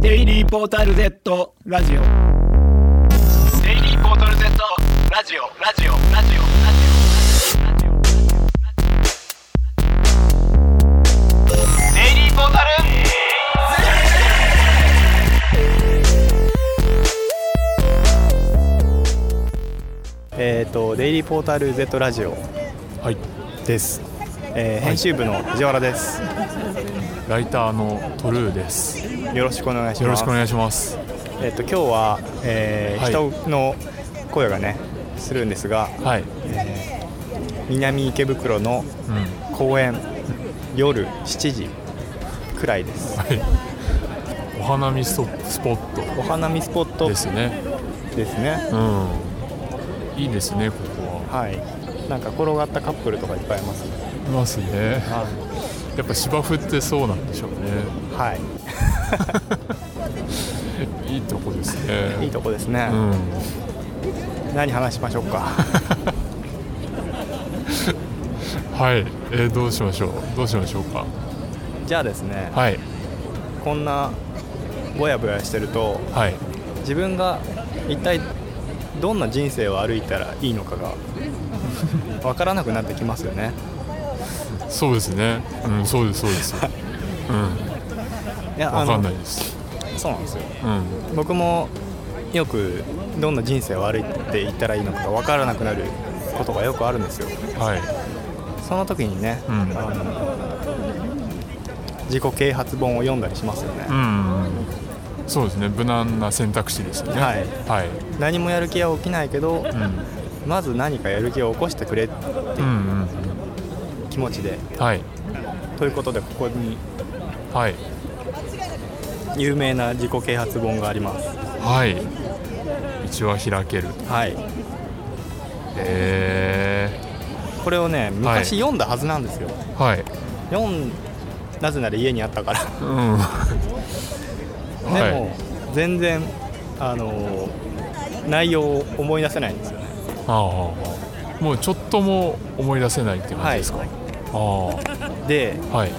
デイリーポータル Z ラジオ。デイリーポータル Z ラジオ。ラジオラジオラジオデイリーポータルえー、とデイリーポータル Z ラジオはい、です、えー編集部の藤原ですライターのトルーです。よろしくお願いしますよろしくお願いします。えー、と今日は、えーはい人の声がねするんですがはい、南池袋のうん、公園夜7時くらいですはい。お花見スポッお花見スポットトでですすね。ねうん。いいですね、ここは。はいなんか転がったカップルとかいっぱいいますねいますね。はやっぱ芝生ってそうなんでしょうね。い、は いいいとこですね。いいとこですね、うん。何話しましょうか？はい、えー、どうしましょう？どうしましょうか？じゃあですね、はい、こんなぼやぼやしてるとはい、自分が一体どんな人生を歩いたらいいのかが分からなくなってきますよねそうですね。うん、そうです、そうです。うん、いやわかんのないです。そうなんですようん、僕もよくどんな人生を歩いていったらいいのかが分からなくなることがよくあるんですよはい、その時にね、うんあの自己啓発本を読んだりしますよね、うん、そうですね。無難な選択肢ですよね。はいはい、何もやる気は起きないけど、うん。まず何かやる気を起こしてくれってうんうん気持ちで、うんはい。ということでここにはい。有名な自己啓発本があります。はい。道は開ける。はい。えこれをね昔読んだはずなんですよ、ー、はい。読んなぜなら家にあったから。うん。でも、はい。全然あのー内容を思い出せないんですよね。ああもうちょっとも思い出せないっていう感じですか、あであはい。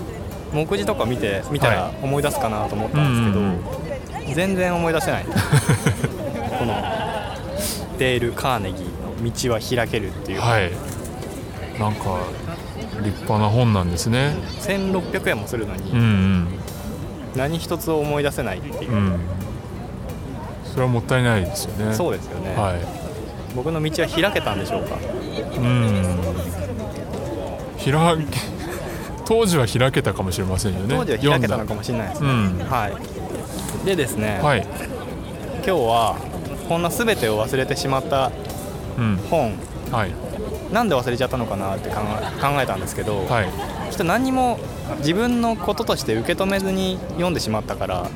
目次とか見て見たらはい。思い出すかなと思ったんですけど、全然思い出せない。このデール・カーネギーの「道は開ける」っていう、はい。なんか立派な本なんですね。1600円もするのに、うん何一つ思い出せないっていう。う、んうん。それはもったいないですよね。そうですよね、はい。僕の道は開けたんでしょうか。うん開け当時は開けたかもしれませんよね。当時は開けたのかももしれないですね、うん。はい。でですね、はい。今日はこんな全てを忘れてしまったうん。本。はい。なんで忘れちゃったのかなって考え考えたんですけど、はい。きっと何にも自分のこととして受け止めずに読んでしまったから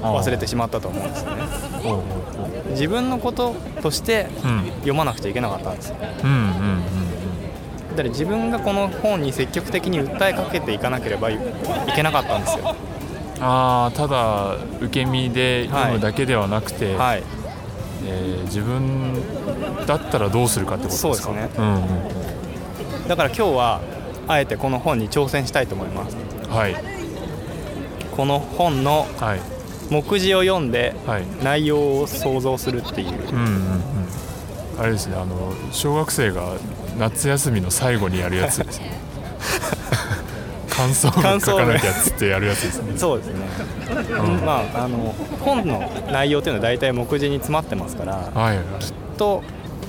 忘れてしまったと思うんですよね。自分のこととして読まなくちゃいけなかったんですよ。うんうんうんだから自分がこの本に積極的に訴えかけていかなければいいけなかったんですよ。ああただ受け身で読むだけではなくて、はい。えー自分だったらどうするかってことですか？そうですね。うんうんだから今日はあえてこの本に挑戦したいと思います。うんはい。この本のはい。目次を読んではい。内容を想像するっていう。うんうんうんあれですねあの小学生が夏休みの最後にやるやつですね。感想文書かなきゃっつってやるやつですね。そうですね、まああの本の内容っていうのは大体目次に詰まってますからはい。はいと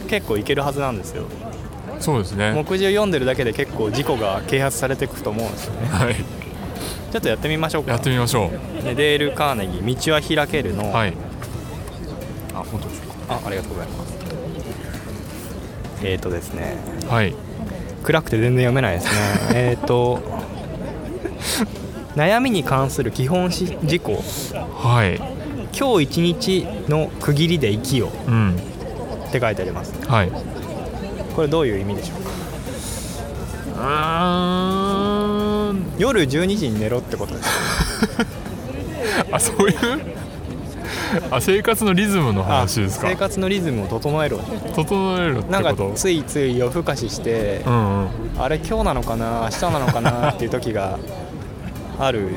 結構いけるはずなんですよ。そうですね。目次を読んでるだけで結構事故が啓発されていくと思うんですよね。はい。ちょっとやってみましょうか。やってみましょでデール・カーネギー「道は開けるの」うはい。あ本当ですあありがとうございますえーとですね。かはい。暗くて全然読めないですね。えっと悩みに関する基本し事項。はい。今日一日の区切りで生きよう。ん。って書いてあります。はい。これどういう意味でしょうか？あー夜12時に寝ろってことです。あそういう？あ生活のリズムのあ話ですか？生活のリズムを整えろ整えるってなんかついつい夜更かしして、うんうん。あれ今日なのかな？明日なのかな？っていう時がある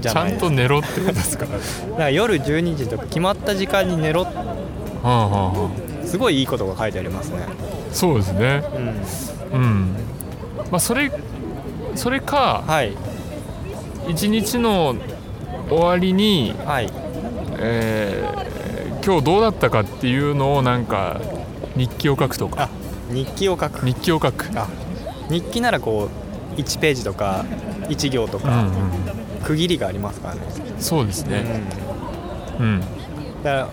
じゃちゃんないですか。と寝ろってことですか？だから夜12時とか決まった時間に寝ろ。はあはあはすごいいいことが書いてありますね。あそうですね。うん。うん。まあそれそれかはい。一日の終わりに、はいえー今日どうだったかっていうのをなんか日記を書くとか。あ日記を書く。日記を書く。あ日記ならこう1ページとか1行とうんかうん。区切りがありますからね、そうですね。うん。うん。だから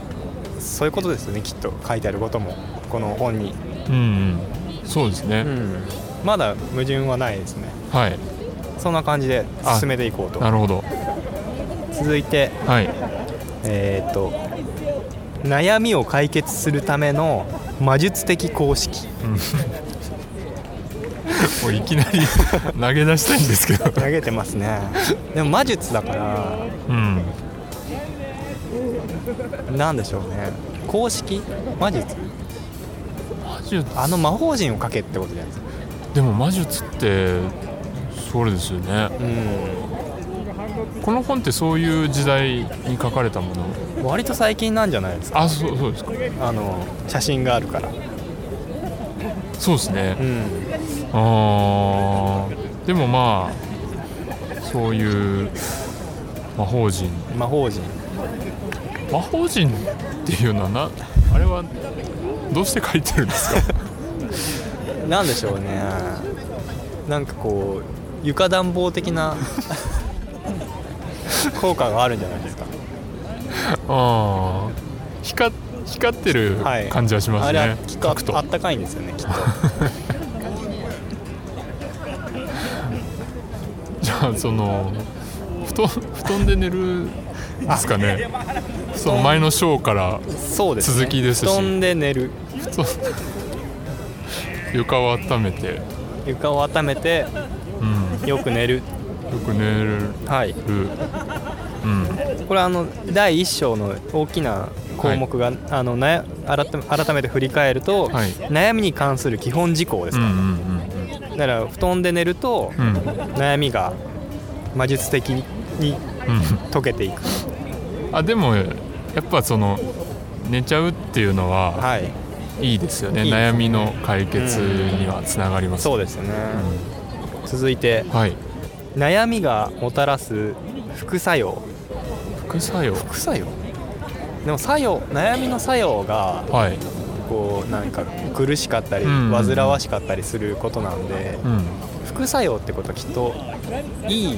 そういうことですよねきっと書いてあることもこの本に、うんうん。そうですね、うん。まだ矛盾はないですね。はい。そんな感じで進めていこうと。なるほど。続いてはいえっ、と悩みを解決するための魔術的公式。もういきなり 投げ出したいんですけど。投げてますね。でも魔術だからうん。なんでしょうね。公式？魔術？魔術。あの魔法陣をかけってことじゃないですか。でも魔術ってそれですよね。うこの本ってそういう時代に書かれたもの？ん割と最近なんじゃないですか？あそうそうですか。あの写真があるから。そうですね。うん。あー。でもまあそういう魔法陣。魔法陣。魔法陣っていうのはなあれはどうして書いてるんですか？なんでしょうね。なんかこう床暖房的な 効果があるんじゃないですか。ああ光光ってるはい。感じはしますあれはね、きっとあったかいんですよねきっと。じゃあその布団布団で寝るんですかね。その前の章から続きですし。布団で寝る。布団床を温めて、床を温めてうん、よく寝る。よく寝る、はい。うん、これはあの第1章の大きな項目が、あのなや改め改めて振り返ると、はい。悩みに関する基本事項ですうんうから、んだから布団で寝ると、うん。うん悩みが魔術的にうん。解けていく。あでもやっぱその寝ちゃうっていうのははい。いいですよね。ね。悩みの解決にはつながります、そうですよね、続いて。はい悩みがもたらす副作用。副作用？副作用？でも作用悩みの作用がはい、こうなんか苦しかったりうんうんうん。煩わしかったりすることなんでうん、副作用ってことはきっといい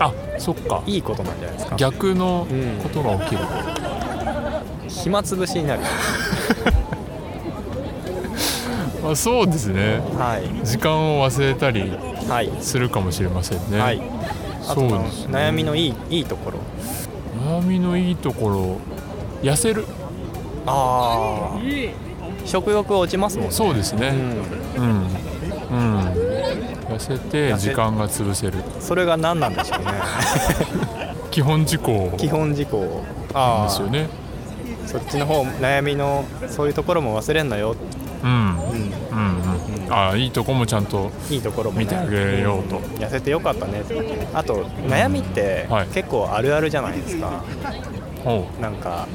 あそっか。いいことなんじゃないですか。逆のことが起きる、暇つぶしになる。あそうですね。はい。時間を忘れたり。はいするかもしれませんね。はい。そうですね。悩みのいいいいところ。悩みのいいところ痩せる。ああ食欲落ちますもんね。そうですね。うん。うん。うん。痩せて時間が潰せる。それが何なんでしょうね。基本事項。基本事項。ああですよね。そっちの方悩みのそういうところも忘れんなよ、うん。うんあいいとこもちゃんといいところも、ね、見てあげようと。痩せてよかったね。あと悩みってはい。結構あるあるじゃないですか、ほう。なんか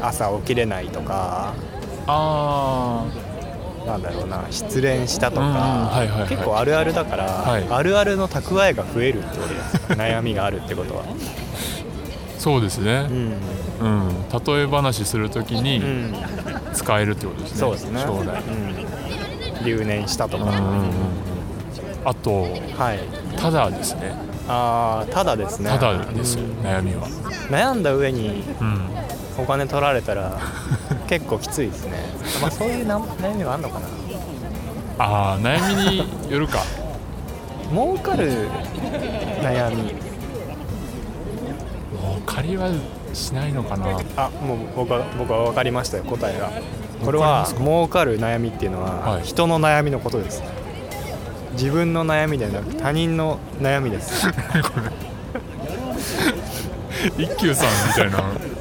朝起きれないとか。あなんだろうな失恋したとか、うんうんはいはいはい。結構あるあるだから、はい。あるあるの蓄えが増えるってことです悩みがあるってことは、あそうですね。うん。うん。例え話するときにうん、使えるってことですね。そうですね。将来。うん、留年したとか、あとはい。ただですね。ああただですね。ただです悩みは。悩んだ上にうん。お金取られたら結構きついですね。まあそういうな悩みがあるのかな。ああ悩みによるか。儲かる悩み。もう借りはしないのかな。あもう僕は僕は分かりましたよ答えがこれは儲かる悩みっていうのは、はい。人の悩みのことです。自分の悩みではなく他人の悩みです。一休さんみたいな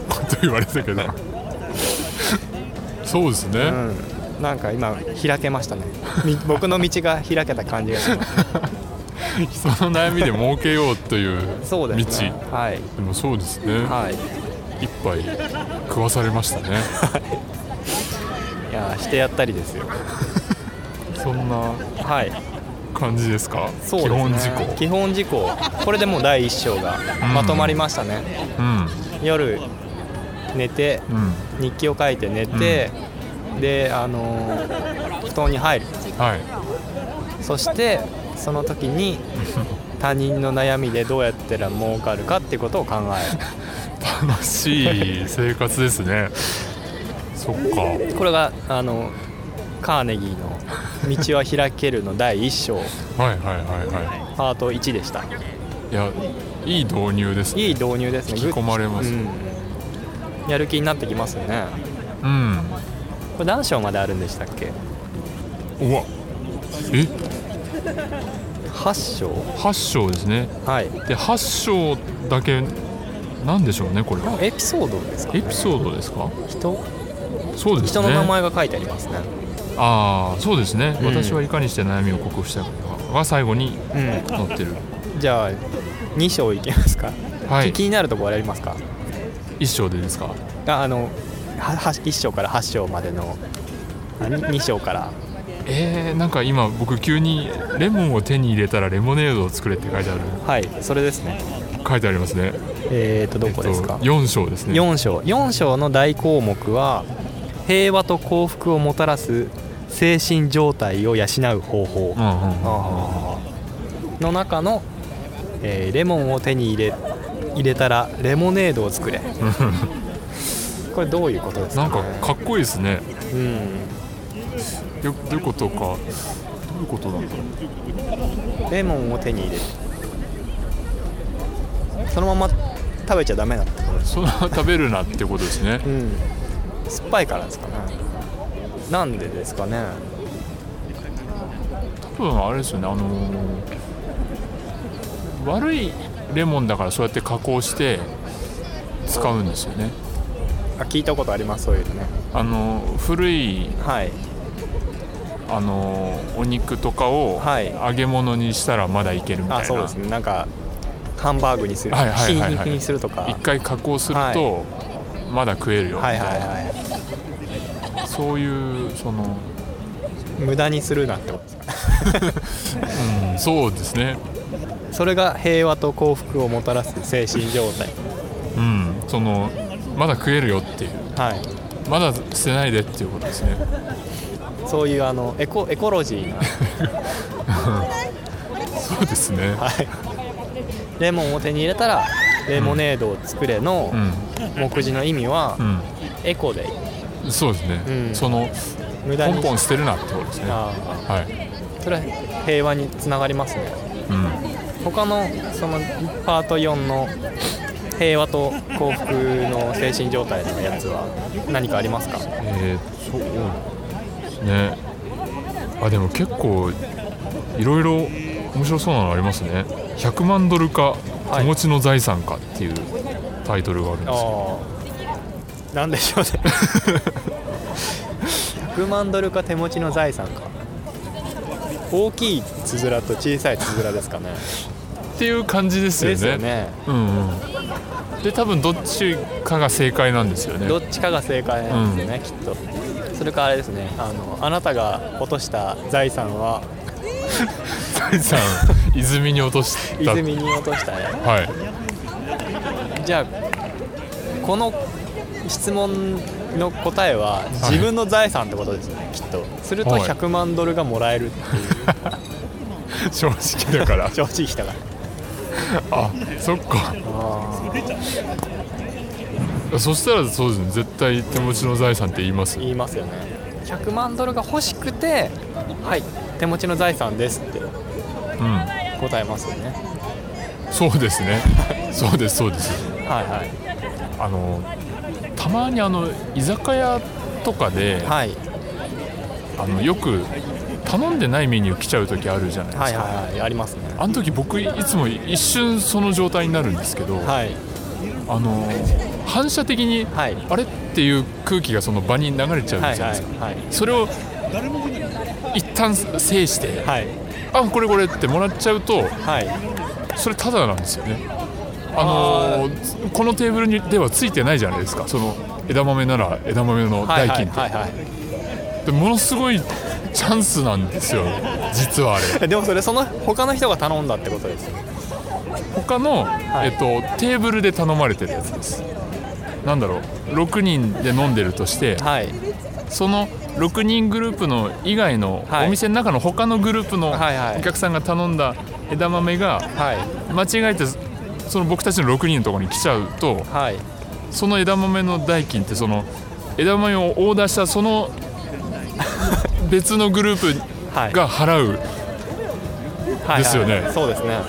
こと言われたけど。そうですね、うん。なんか今開けましたね。み僕の道が開けた感じがします。その悩みで儲けようというそうですね。道。はい。でもそうですね、はい。一杯食わされましたね。いやしてやったりですよ。そんなはい。感じですか？そうですね。基本事項。基本事項。これでもう第一章がまとまりましたね、うん。夜寝てうん。日記を書いて寝て、であのー布団に入る。はい。そしてその時に 他人の悩みでどうやったら儲かるかってことを考え 楽しい生活ですねそっか。るこれがあのカーネギーの「道は開ける」の第一章。はいはいはいはパート1でした。いいやいい導入ですね。いい導入ですね。引き込まれます。うん。やる気になってきますよね。うん。これ何章まであるんでしたっけ？うわ。え？8章？8章ですね。はい。で8章だけなんでしょうねこれは。エピソードですか？エピソードですか？人？そうですね。人の名前が書いてありますね。ああそうですね、うん。私はいかにして悩みを克服したかが最後にうん。載ってる。じゃあ2章いきますか、はい。気になるところありますか？1章でですか？ああのはは1章から8章までの2章から。えー、なんか今僕急にレモンを手に入れたらレモネードを作れって書いてある。はいそれですね。書いてありますね。えーとどこですか、えっと、4章ですね。4章。4章の大項目は平和と幸福をもたらす精神状態を養う方法の中の、えーレモンを手に入れ入れたらレモネードを作れ。これどういうことですか、なね、んかかっこいいですね。うん。よどういうことか。どういうことなんだろう。レモンを手に入れる。そのまま食べちゃダメだってことですそ食べるなってことですね。うん酸っぱいからですかね。なんでですかね。多分あれですよね。あのー悪いレモンだからそうやって加工して使うんですよね。あ聞いたことありますそういうのね。あのー古いはい。あのーお肉とかをはい。揚げ物にしたらまだいけるみたいな、あそうですね。なんかハンバーグにするはいはいはいはい。ひき肉にするとか。一回加工すると、まだ食えるよみたはいいな、はいはそういうその、い無駄にするなってこと。ですかうん、そうですね。それが平和と幸福をもたらす精神状態。うんそのまだ食えるよっていう。はい。まだ捨てないでっていうことですね。そういうあのエコエコロジーな、そうですね。はい、レモンを手に入れたらレモネードを作れのうん。目次の意味はうエコで。んそうですね、うん。その無駄にポンポン捨てるなってことですね。はあ。い、あそれは平和につながりますね。うん、他のそのパート4の平和と幸福の精神状態のやつは何かありますか？えー、そうですね。あでも結構いろいろ面白そうなのありますね。100万ドルかい手持ちの財産かっていうタイトルがあるんですよ、ああなんでしょうね。100万ドルか手持ちの財産か。大きいつづらと小さいつづらですかね。っていう感じですよね。ですよね。うんうん。で多分どっちかが正解なんですよね。どっちかが正解なんですよね、きっと。それかあれですね。あのあなたが落とした財産は。財産泉に落とした。泉に落としたね。はい。じゃあこの質問の答えは自分の財産ってことですね、きっと。するとはい。100万ドルがもらえるっていう。正直だから。正直だから。あそっか。そしたらそうですね絶対手持ちの財産って言います？よ言いますよね。100万ドルが欲しくてはい手持ちの財産ですって。うん答えますよね。そうですね。そうですそうです。はいはい。あのたまにあの居酒屋とかで、はい。あのよく頼んでないメニュー来ちゃう時あるじゃないですか、はいはいはい。ありますね。あの時僕いつも一瞬その状態になるんですけど、はい。あの反射的に、はい。あれっていう空気がその場に流れちゃうじゃはいはないですか、いはい。それを一旦制してはいあこれこれってもらっちゃうとはい。それタダなんですよね。あのーこのテーブルにではついてないじゃないですか。その枝豆なら枝豆の代金って、はいはいでものすごいチャンスなんですよ。実はあれ。え でもそれその他の人が頼んだってことです。よ他の、い。えっと、テーブルで頼まれてるやつです。なんだろう。6人で飲んでるとしてはい。その6人グループの以外のはい。お店の中の他のグループのお客さんが頼んだ枝豆がはい。間違えてその僕たちの6人のところに来ちゃうとはい。その枝豆の代金ってその枝豆をオーダーしたその別のグループはい。が払うはいですよね。はいそうですね。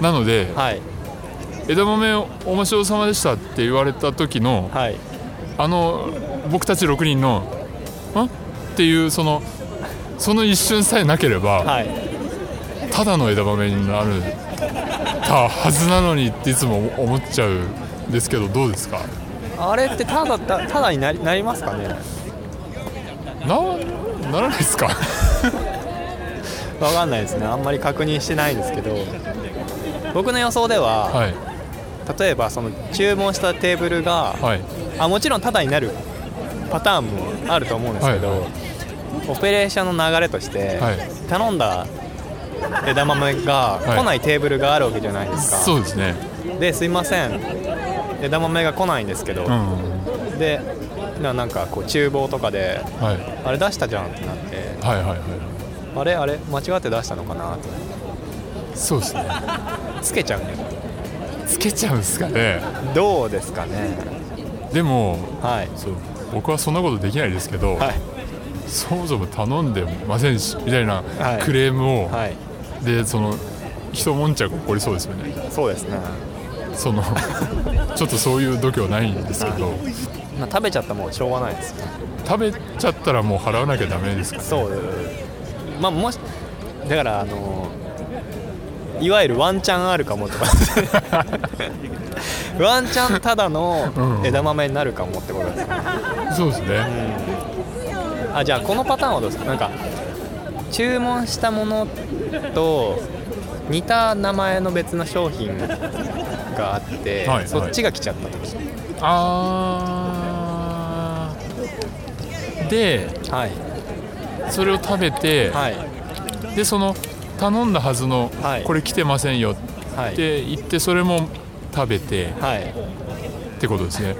なのではい。枝豆お待ちどうさまでしたって言われた時のはい。あの僕たち6人の「ん?」っていうそのその一瞬さえなければはい。ただの枝豆になるたはずなのにっていつも思っちゃうんですけどどうですか？あれってただたただになりなりますかね？なならないですか？わかんないですね。あんまり確認してないですけど。僕の予想では、はい。例えばその注文したテーブルが、はい。あもちろんタダになるパターンもあると思うんですけど、はいオペレーションの流れとして、はい。頼んだ枝豆がはい。来ないテーブルがあるわけじゃないですか、そうですね。ですいません。枝豆が来ないんですけど、うん。でななんかこう厨房とかではい。あれ出したじゃんってなって。はいはいはいあれあれ間違って出したのかな？とそうですね。つけちゃうつけちゃうんですかね。どうですかね？でもはい。そう僕はそんなことできないですけど、はい。そもそも頼んでませんしみたいなはい。クレームを、はい。でその一悶着起こりそうですよね。そうですね、その ちょっとそういう度胸ないんですけど。まあ、食べちゃったらもうしょうがないですね。食べちゃったらもう払わなきゃダメですからそう。まあもしだからあのいわゆるワンチャンあるかもとか。ワンチャンただのうん。枝豆になるかもってことですね、そうですね、あじゃあこのパターンはどうですか？なんか注文したものと似た名前の別の商品があって、はいそっちが来ちゃった時あー。ではい。それを食べて、はい。でその頼んだはずの、はい。これ来てませんよ。はい。って言ってそれも食べて。はい。ってことですね。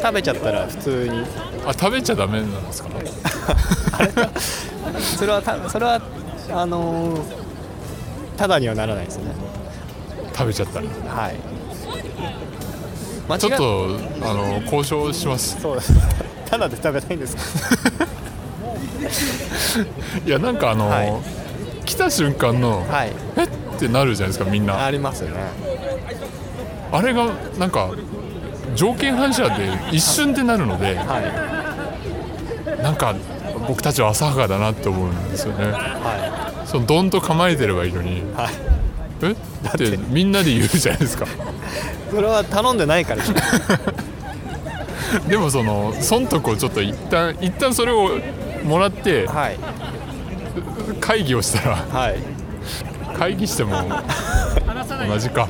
食べちゃったら普通に。あ食べちゃダメなんですか？それはたそれはあのーただにはならないですね。食べちゃったら。はい。ちょっとあの交渉します。そうです。ただで食べたいんですか？いやなんかあの、はい。来た瞬間の、はい。えってなるじゃないですかみんな。ありますよね。あれがなんか条件反射で一瞬でなるのではい。なんか僕たちは浅はかだなって思うんですよね。はそのドンと構えてればいいのにいはい。え？ってみんなで言うじゃないですか。それは頼んでないから。でもその損得をちょっと一旦一旦それをもらってはい。会議をしたらはい。会議しても同じか。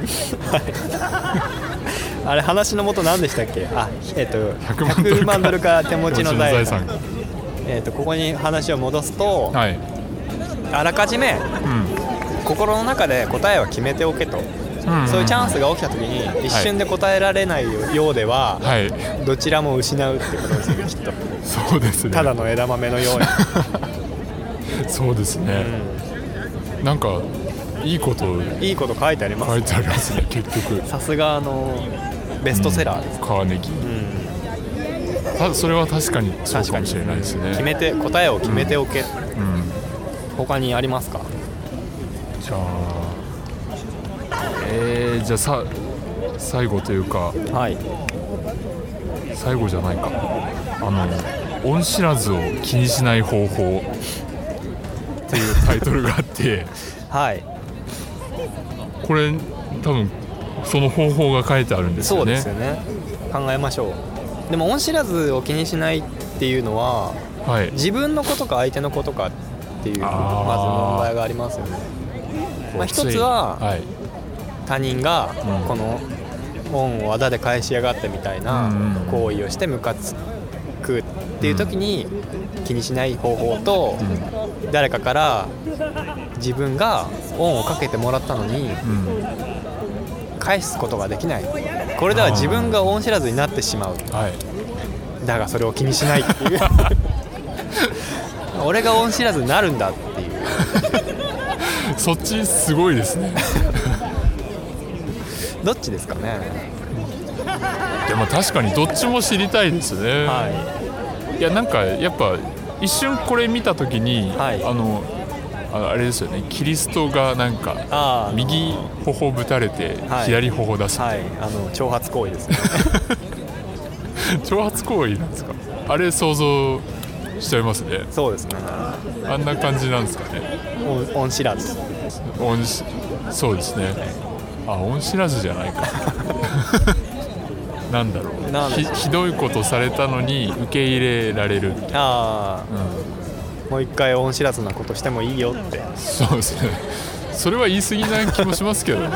あれ話の元何でしたっけ？あえっ、と100万ドルか100万ドルか手持ちの財産。産。えっ、とここに話を戻すと、はい。あらかじめうん。心の中で答えは決めておけと、うん。うんそういうチャンスが起きた時に一瞬で答えられないようでは、はい。どちらも失うってことですよねきっと。そうですね。ただの枝豆のように、そうですね、なんかいいこと。いいこと書いてあります書いてありますね結局。さすがあのベストセラーです、カーネギうん。それは確かにそうかもしれないですね。決めて答えを決めておけ、うん。他にありますか？じゃあえー、じゃあさ最後というかはい。最後じゃないか。あの恩知らずを気にしない方法。っていうタイトルがあって。はい。これ多分その方法が書いてあるんですそうよねですよね。考えましょう。でも恩知らずを気にしないっていうのははい。自分のことか相手のことかっていうまず問題がありますよね。まあ一つははい他人がうん。この恩を仇で返しやがってみたいな行為をしてムカつくっていう時に気にしない方法と誰かから自分が恩をかけてもらったのにうん。返すことができない。これでは自分が恩知らずになってしまう。はい。だがそれを気にしないっていう。俺が恩知らずになるんだっていう。そっちすごいですねどっちですかね。でも確かにどっちも知りたいですね、、はい。やなんかやっぱ一瞬これ見た時に、はい。あのああれですよね。キリストがなんか右頬ぶたれてはい。左頬出す、はい。あの挑発行為ですね。挑発行為なんですか？あれ想像しちゃいますね。そうですね。あんな感じなんですかね。恩恩知らず。恩しそうですねあ恩知らずじゃないか。なんだろう。ひひどいことされたのに受け入れられる、ああ。うん、もう一回恩知らずなことしてもいいよって。そうですね。それは言い過ぎな気もしますけどね。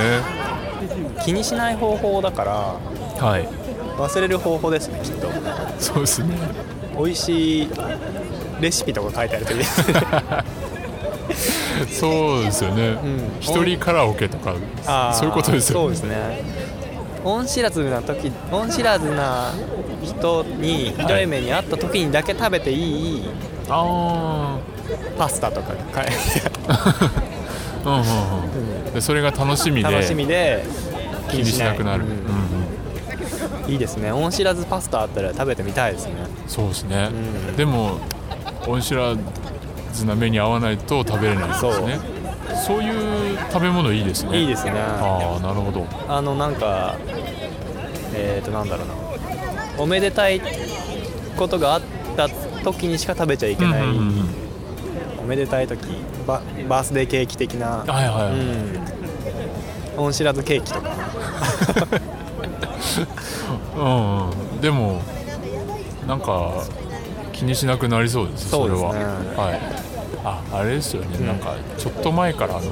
気にしない方法だからはい。忘れる方法ですねきっと。そうですね。美味しいレシピとか書いてあるといいですね そうですよね、ん。一人カラオケとかそういうことですよね。そうですね。恩知らずな時恩知らずな人にひどい目に遭った時にだけ食べていいあパスタとか書いてあうんうんうん。でそれが楽しみで楽しみで気にしなくなる、ううんんうん。いいですね。恩知らずパスタあったら食べてみたいですね。そうですね、うん。でも恩知らずな目に合わないと食べれないですね。そう。いう食べ物いいですね。いいですね。ああなるほど。あのなんかえっ、ー、となんだろうな。おめでたいことがあった時にしか食べちゃいけない、うんうんうんおめでたい時ババースデーケーキ的な、はいはいはい、うん。恩知らずケーキとか。うんうん、でもなんか気にしなくなりそうですそうですね。れは。はい。ああれですよね、うん。なんかちょっと前からあの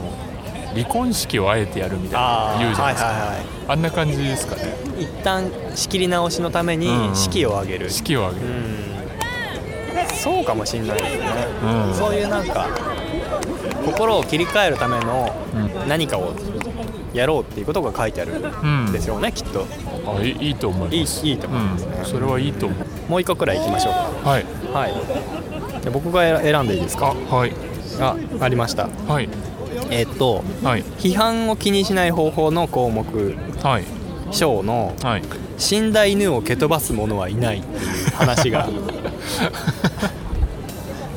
離婚式をあえてやるみたいな言うじゃないですか、はいはいはあんな感じですかね。い一旦仕切り直しのためにうん。うん式を挙げる、式を挙げる、うん。そうかもしんないですね、うん。そういうなんか心を切り替えるためのうん。何かをやろうっていうことが書いてあるうんんですよね、きっと。あいいいいと思います。いいいいと思いますね。うん、それはいいと思うもう一個くらい行きましょう。はい。かはい。じゃあ僕が選選んでいいですか？あはい。あありました。はい。えっとはい。批判を気にしない方法の項目。はい。章のはい死んだ犬を蹴飛ばす者はいないっていう話が。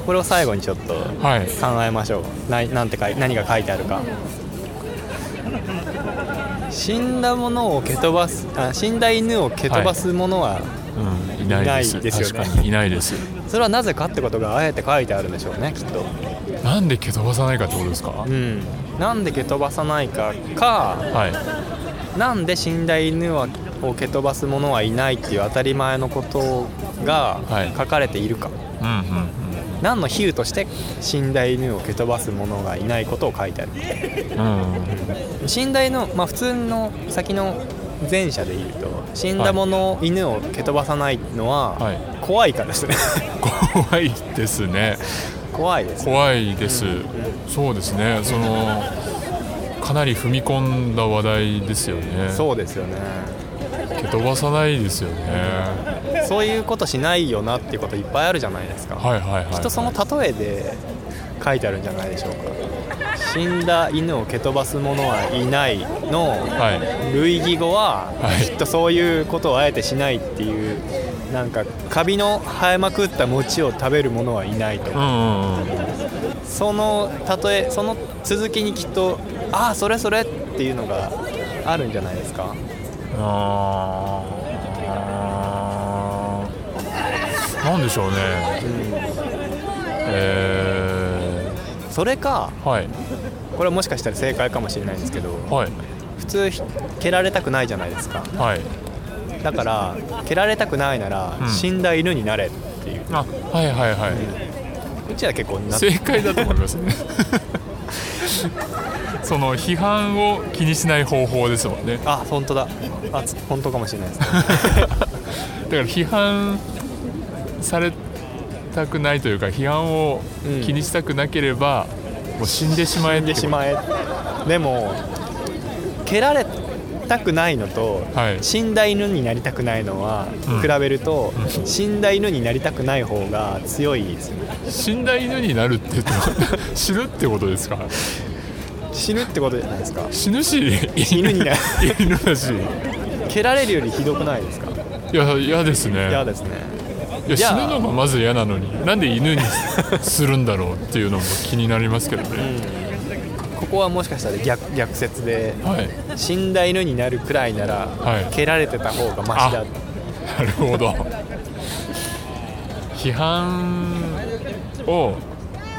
これを最後にちょっとはい。考えましょう。ななんて書い何が書いてあるか 死んだものを蹴飛ばすあ死んだ犬を蹴飛ばす者は、ないですいないですよね。確かに。いないです。それはなぜかってことがあえて書いてあるんでしょうねきっと。なんで蹴飛ばさないかってことですか、うん。なんで蹴飛ばさないかかはい。なんで死んだ犬を蹴飛ばす者はいないっていう当たり前のことがはい。書かれているか、うんうん。何の比喩として死んだ犬を蹴飛ばす者がいないことを書いてある。うん。うん。死んだ犬、まあ、普通の先の前者で言うと死んだもの、犬を蹴飛ばさないのははい。怖いからですね。怖いですね。怖いですね。怖いです、そうですね。そのかなり踏み込んだ話題ですよね。そうですよね。蹴飛ばさないですよねそういうことしないよなっていうこといっぱいあるじゃないですか、はいはいはい、はい、きっとその例えで書いてあるんじゃないでしょうか。死んだ犬を蹴飛ばす者はいないのはい類義語は、はい。きっとそういうことをあえてしないっていうなんかカビの生えまくった餅を食べる者はいないとうんうんうんその例えその続きにきっとああそれそれっていうのがあるんじゃないですか。あーなんでしょうね。えそれかー、はい。これはもしかしたら正解かもしれないんですけどはい。普通ひ蹴られたくないじゃないですか。はい。だから蹴られたくないなら、うん。死んだ犬になれっっていう。あはいはいはい。うちは結構な正解だと思いますね。その批判を気にしない方法ですもんね。あ本当だ。あつ本当かもしれないですね。だから批判されたくないというか批判を気にしたくなければ、もう死んでしまえ死んでしまえ。えでも蹴られたくないのと、はい。死んだ犬になりたくないのは、うん。比べると、死んだ犬になりたくない方が強いです死んだ犬になるって言っても死ぬってことですか？死ぬってことじゃないですか。死ぬし犬になる。犬だし。蹴られるよりひどくないですか？いや嫌ですね。嫌ですねいや死ぬのがまず嫌なのになんで犬にするんだろうっていうのも気になりますけどね、ここはもしかしたら逆逆説ではい。死んだ犬になるくらいなら、はい。蹴られてた方がマシだ。なるほど。批判を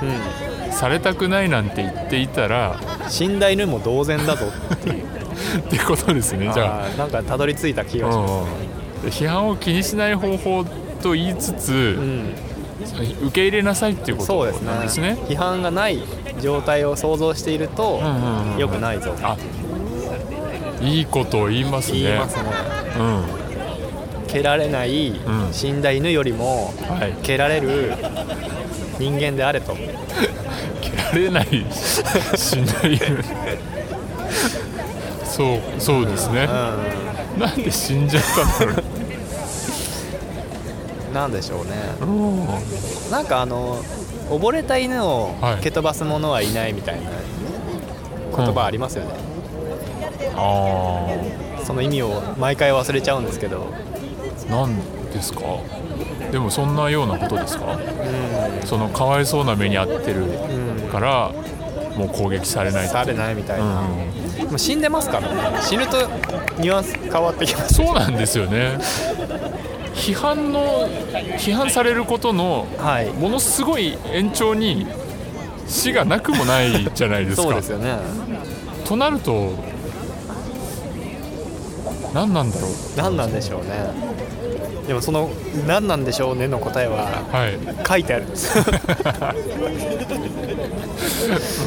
うん。されたくないなんて言っていたら死んだ犬も同然だぞっていう。ってことですねじゃあ。ーなんかたどり着いた気あ、がします。うんうん批判を気にしない方法と言いつつ、うん。受け入れなさいっていうことそうですね。なんですね。批判がない状態を想像していると、うんうんうん良くないぞ。あいいことを言いますね。言いますね。うん。蹴られない、ん。死んだ犬よりもはい。蹴られる人間であれと。蹴られないしないそうそうですね、うなんで死んじゃったんだろんなんでしょうね。うなんかあの溺れた犬をはい。蹴飛ばす者はいないみたいな言葉ありますよね、あその意味を毎回忘れちゃうんですけど。あなんですか？でもそんなようなことですか？そのかわいそうな目に遭ってるからもう攻撃されないされないみたいな、うん。もう死んでますからね。死ぬとニュアンス変わってきます。そうなんですよね批判の批判されることのはい。ものすごい延長に死がなくもないじゃないですか。そうですよね。となると何なんだろう。何なんでしょうね。でもその「何なんでしょうね」の答えははい、書いてあるんです。う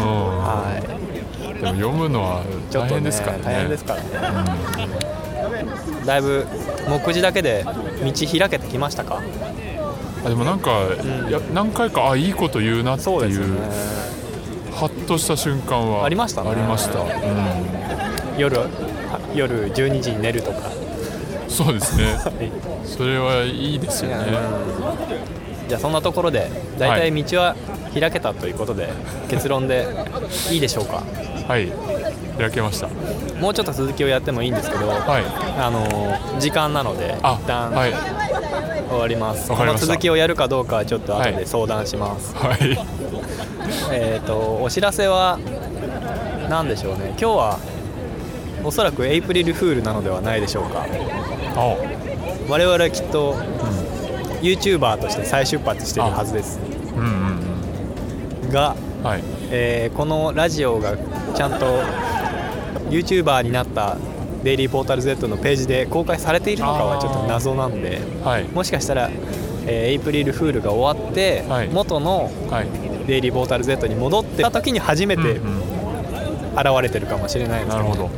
はん、でも読むのは大変ですからね。大変ですからね、だいぶ目次だけで道開けてきましたか？あでもなんか、ん。いや何回かあいいこと言うなっていうね。ハッとした瞬間はありましたね。ありました、うん、夜は夜12時に寝るとか。そうですね。それはいいですよね。じゃあそんなところで大体道は開けたということで、結論でいいでしょうか？はい。開けましたもうちょっと続きをやってもいいんですけど、はい。あのー時間なのであ一旦はい。終わります、この続きをやるかどうかはちょっと後はい。で相談します、はい。えっ、とお知らせは何でしょうね。今日はおそらくエイプリルフールなのではないでしょうか。あ。我々はきっと、YouTuber として再出発しているはずです。うんうんが、うん。はい。えーこのラジオがちゃんと YouTuber になったデイリーポータル Z のページで公開されているのかはちょっと謎なんではい。もしかしたら、えーエイプリルフールが終わって、はい。元のはいデイリーポータル Z に戻ってた時に初めて現れてるかもしれないですけなるほど。うん。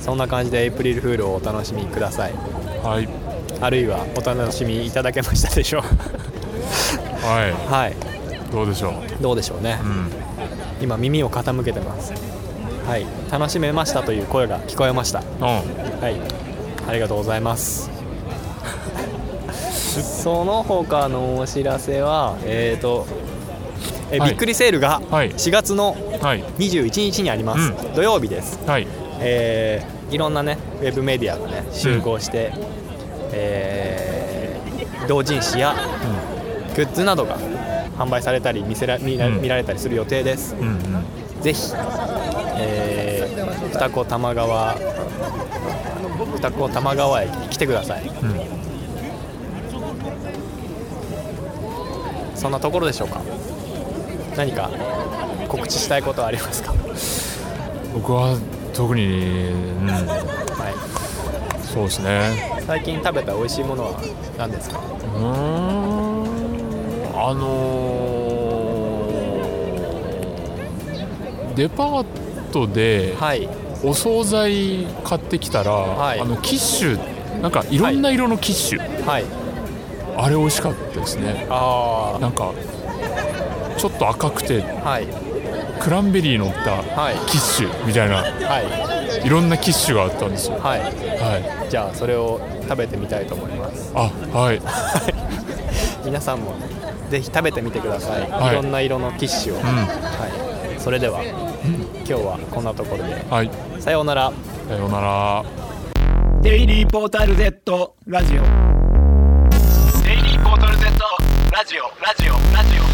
そんな感じでエイプリルフールをお楽しみください。はい。あるいはお楽しみいただけましたでしょう。は はいい。どうでしょう。どうでしょうね。うん。今耳を傾けてますはい。楽しめましたという声が聞こえました。うん。はい。ありがとうございます。その他のお知らせはえっ、とえ、はい。びっくりセールがはい。4月のはい。21日にあります、う土曜日です。はい。えーいろんなねウェブメディアがね集合して、えー同人誌やグッズなどが販売されたり見せら見られたりする予定です、うんうん。ぜひ、えー二子玉川二子玉川駅に来てください。うんそんなところでしょうか？何か告知したいことはありますか？僕は特に、うん、はそうですね。い最近食べた美味しいものは何ですか？うーん。あのーデパートではい。お惣菜買ってきたら、はい。あのキッシュなんかいろんな色のキッシュ、はい。あれ美味しかったですね。あなんかちょっと赤くてあはい。クランベリー乗ったはい。キッシュみたいなはい。ろんなキッシュがあったんですよ。はい。はい。じゃあそれを食べてみたいと思います。あはい。皆さんもぜひ食べてみてください、はい。い、ろんな色のキッシュを、うはい、それでは、今日はこんなところで。んはい。さようなら。さようなら。デイリーポータル Z ラジオ。デイリーポータル Z ラジオ。ラジオ。ラジオ